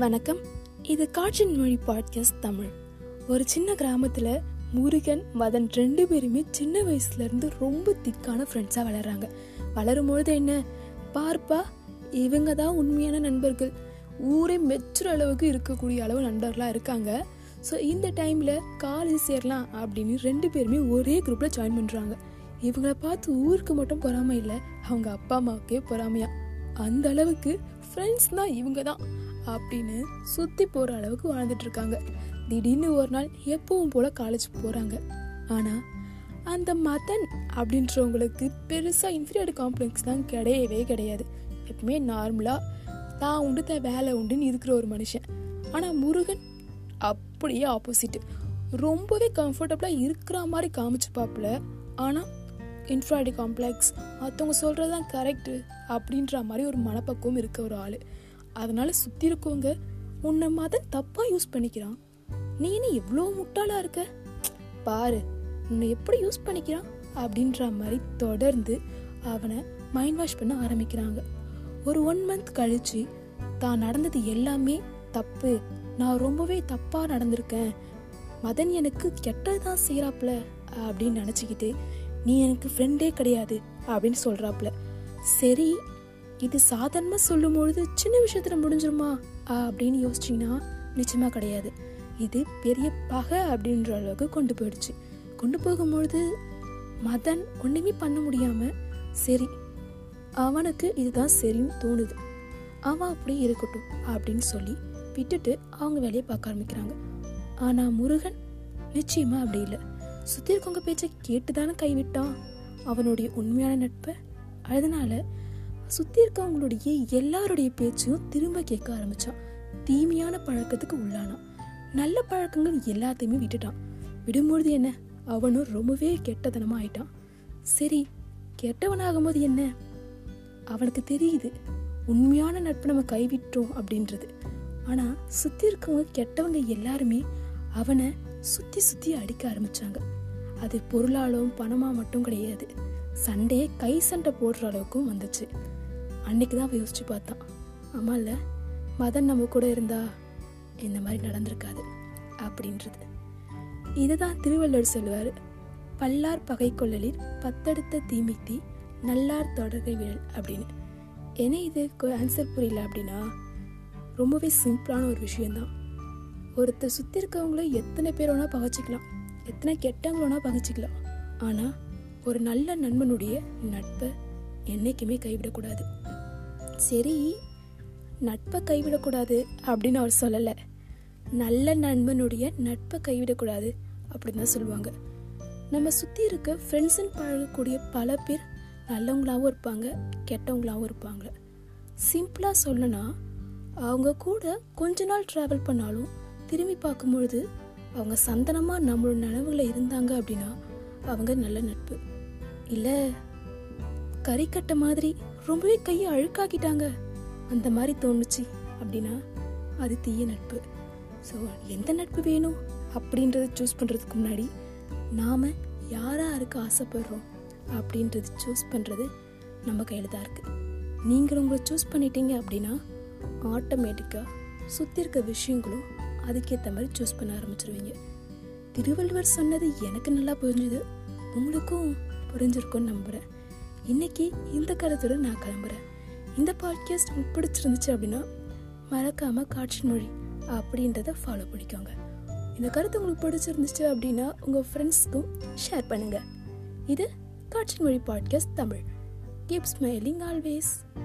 வணக்கம். இது காற்றின் மொழி பாட்காஸ்ட் தமிழ். ஒரு சின்ன கிராமத்தில் முருகன் மதன் ரெண்டு பேருமே சின்ன வயசுலேருந்து ரொம்ப திக்கான ஃப்ரெண்ட்ஸாக வளர்கிறாங்க வளரும்பொழுது என்ன? பார்ப்பா இவங்க தான் உண்மையான நண்பர்கள். ஊரே மெச்சுற அளவுக்கு இருக்கக்கூடிய அளவு நண்பர்களாக இருக்காங்க. ஸோ இந்த டைமில் காலேஜ் சேரலாம் அப்படின்னு ரெண்டு பேருமே ஒரே குரூப்பில் ஜாயின் பண்ணுறாங்க இவங்கள பார்த்து ஊருக்கு மட்டும் பொறாமை இல்லை அவங்க அப்பா அம்மாவுக்கே பொறாமையா? அந்த அளவுக்கு ஃப்ரெண்ட்ஸ் தான் இவங்க தான். அப்படின்னு சுற்றி போகிற அளவுக்கு வாழ்ந்துட்டு இருக்காங்க. திடீர்னு ஒரு நாள் எப்பவும் போல் காலேஜ் போகிறாங்க ஆனால் அந்த மதன் அப்படின்றவங்களுக்கு பெருசாக இன்ஃபீரியர் காம்ப்ளெக்ஸ் தான் கிடையவே கிடையாது. எப்பவுமே நார்மலாக தான் உண்டு தான் வேலை உண்டுன்னு இருக்கிற ஒரு மனுஷன். ஆனால் முருகன் அப்படியே ஆப்போசிட் ரொம்பவே கம்ஃபர்டபுளாக இருக்கிற மாதிரி காமிச்சு பாப்புல ஆனால் இன்ஃப்ராய்டு காம்ப்ளெக்ஸ் மற்றவங்க சொல்கிறது தான் கரெக்டு அப்படின்ற மாதிரி ஒரு மனப்பக்குவம் இருக்க ஒரு ஆள். அதனால சுற்றி இருக்கவங்க உன்னை மதன் தப்பாக யூஸ் பண்ணிக்கிறான். நீ என்ன இவ்வளோ முட்டாளாக இருக்க? பாரு உன்னை எப்படி யூஸ் பண்ணிக்கிறான்? அப்படின்ற மாதிரி தொடர்ந்து அவனை மைண்ட் வாஷ் பண்ண ஆரம்பிக்கிறாங்க. ஒரு ஒன் மந்த் கழிச்சு தான் நடந்தது எல்லாமே தப்பு. நான் ரொம்பவே தப்பாக நடந்திருக்கேன். மதன் எனக்கு கெட்டதுதான் செய்கிறாப்புல அப்படின்னு நினச்சிக்கிட்டு நீ எனக்கு ஃப்ரெண்டே கிடையாது அப்படின்னு சொல்கிறாப்புல சரி இது சாதாரணமாக சொல்லும் பொழுது சின்ன விஷயத்தில் முடிஞ்சிருமா? அப்படின்னு யோசிச்சிங்கன்னா நிச்சயமாக கிடையாது. இது பெரிய பகை அப்படின்ற அளவுக்கு கொண்டு போயிடுச்சு. கொண்டு போகும்பொழுது மதன் ஒன்றுமே பண்ண முடியாமல் சரி அவனுக்கு இதுதான் சரின்னு தோணுது. அவன் அப்படியே இருக்கட்டும் அப்படின்னு சொல்லி விட்டுட்டு அவங்க வேலையை பார்க்க ஆரம்பிக்கிறாங்க. ஆனால் முருகன் நிச்சயமாக அப்படி இல்லை. சுற்றி இருக்கவங்க பேச்சை கேட்டு தானே கைவிட்டான். அவனுடைய உண்மையான நட்பை அதனால சுற்றி இருக்கவங்களுடைய எல்லாருடைய பேச்சையும் திரும்ப கேட்க ஆரம்பிச்சான். தீமையான பழக்கத்துக்கு உள்ளானான். நல்ல பழக்கங்கள் எல்லாத்தையுமே விட்டுட்டான். விடும்பொழுது என்ன? அவனும் ரொம்பவே கெட்டதனமா ஆயிட்டான். சரி கெட்டவனாகும் போது என்ன? அவனுக்கு தெரியுது உண்மையான நட்பை நம்ம கைவிட்டோம் அப்படின்றது. ஆனா சுத்தி இருக்கவங்க கெட்டவங்க எல்லாருமே அவனை சுத்தி சுத்தி அடிக்க ஆரம்பிச்சாங்க. அது பொருளாலும் பணமா மட்டும் கிடையாது. சண்டையே கை சண்டை போடுற அளவுக்கும் வந்துச்சு. அன்னைக்கு தான் யோசிச்சு பார்த்தான் ஆமா இல்லை மதன் நம்ம கூட இருந்தா இந்த மாதிரி நடந்திருக்காது அப்படின்றது. இதுதான் திருவள்ளுவர் சொல்லுவார் பல்லார் பகை கொள்ளலில் பத்தெடுத்த தீமித்தி நல்லார் தொடர்கை விழல் அப்படின்னு. ஏன்னா இது ஆன்சர் புரியல அப்படின்னா ரொம்பவே சிம்பிளான ஒரு விஷயந்தான் ஒருத்தர் சுற்றி இருக்கவங்கள எத்தனை பேர் வேணால் பகைச்சிக்கலாம் எத்தனை கெட்டவங்க வேணால் பகைச்சிக்கலாம். ஆனால் ஒரு நல்ல நண்பனுடைய நட்பை என்றைக்குமே கைவிடக்கூடாது. சரி நட்பை கைவிடக்கூடாது அப்படின்னு அவர் சொல்லலை. நல்ல நண்பனுடைய நட்பை கைவிடக்கூடாது அப்படின்னு தான் சொல்லுவாங்க. நம்ம சுற்றி இருக்க ஃப்ரெண்ட்ஸுன்னு பழகக்கூடிய பல பேர் நல்லவங்களாகவும் இருப்பாங்க கெட்டவங்களாகவும் இருப்பாங்க. சிம்பிளாக சொல்லனா அவங்க கூட கொஞ்ச நாள் ட்ராவல் பண்ணாலும் திரும்பி பார்க்கும்பொழுது அவங்க சந்தனமாக நம்மளோட நினைவுகளை இருந்தாங்க அப்படின்னா அவங்க நல்ல நட்பு. இல்லை கறிக்கட்டை மாதிரி ரொம்பவே கையை அழுக்காக்கிட்டாங்க. அந்த மாதிரி தோணுச்சு அப்படின்னா அது தீய நட்பு. ஸோ எந்த நட்பு வேணும் அப்படின்றத சூஸ் பண்ணுறதுக்கு முன்னாடி நாம் யாராக இருக்க ஆசைப்படுறோம் அப்படின்றது சூஸ் பண்ணுறது நம்ம கையில் தான் இருக்குது நீங்கள் உங்களை சூஸ் பண்ணிட்டீங்க அப்படின்னா ஆட்டோமேட்டிக்காக சுற்றி இருக்க விஷயங்களும் அதுக்கேற்ற மாதிரி சூஸ் பண்ண ஆரம்பிச்சிருவீங்க. திருவள்ளுவர் சொன்னது எனக்கு நல்லா புரிஞ்சுது. உங்களுக்கும் புரிஞ்சிருக்கும்னு நம்புகிறேன் இன்னைக்கு இந்த கருத்தோட நான் கிளம்புறேன். இந்த பாட்காஸ்ட் உங்களுக்கு பிடிச்சிருந்துச்சு அப்படின்னா மறக்காம காட்சி மொழி அப்படின்றத ஃபாலோ பண்ணிக்கோங்க. இந்த கருத்து உங்களுக்கு பிடிச்சிருந்துச்சு அப்படின்னா உங்கள் ஃப்ரெண்ட்ஸ்க்கும் ஷேர் பண்ணுங்க. இது காட்சி மொழி podcast Tamil. Keep smiling always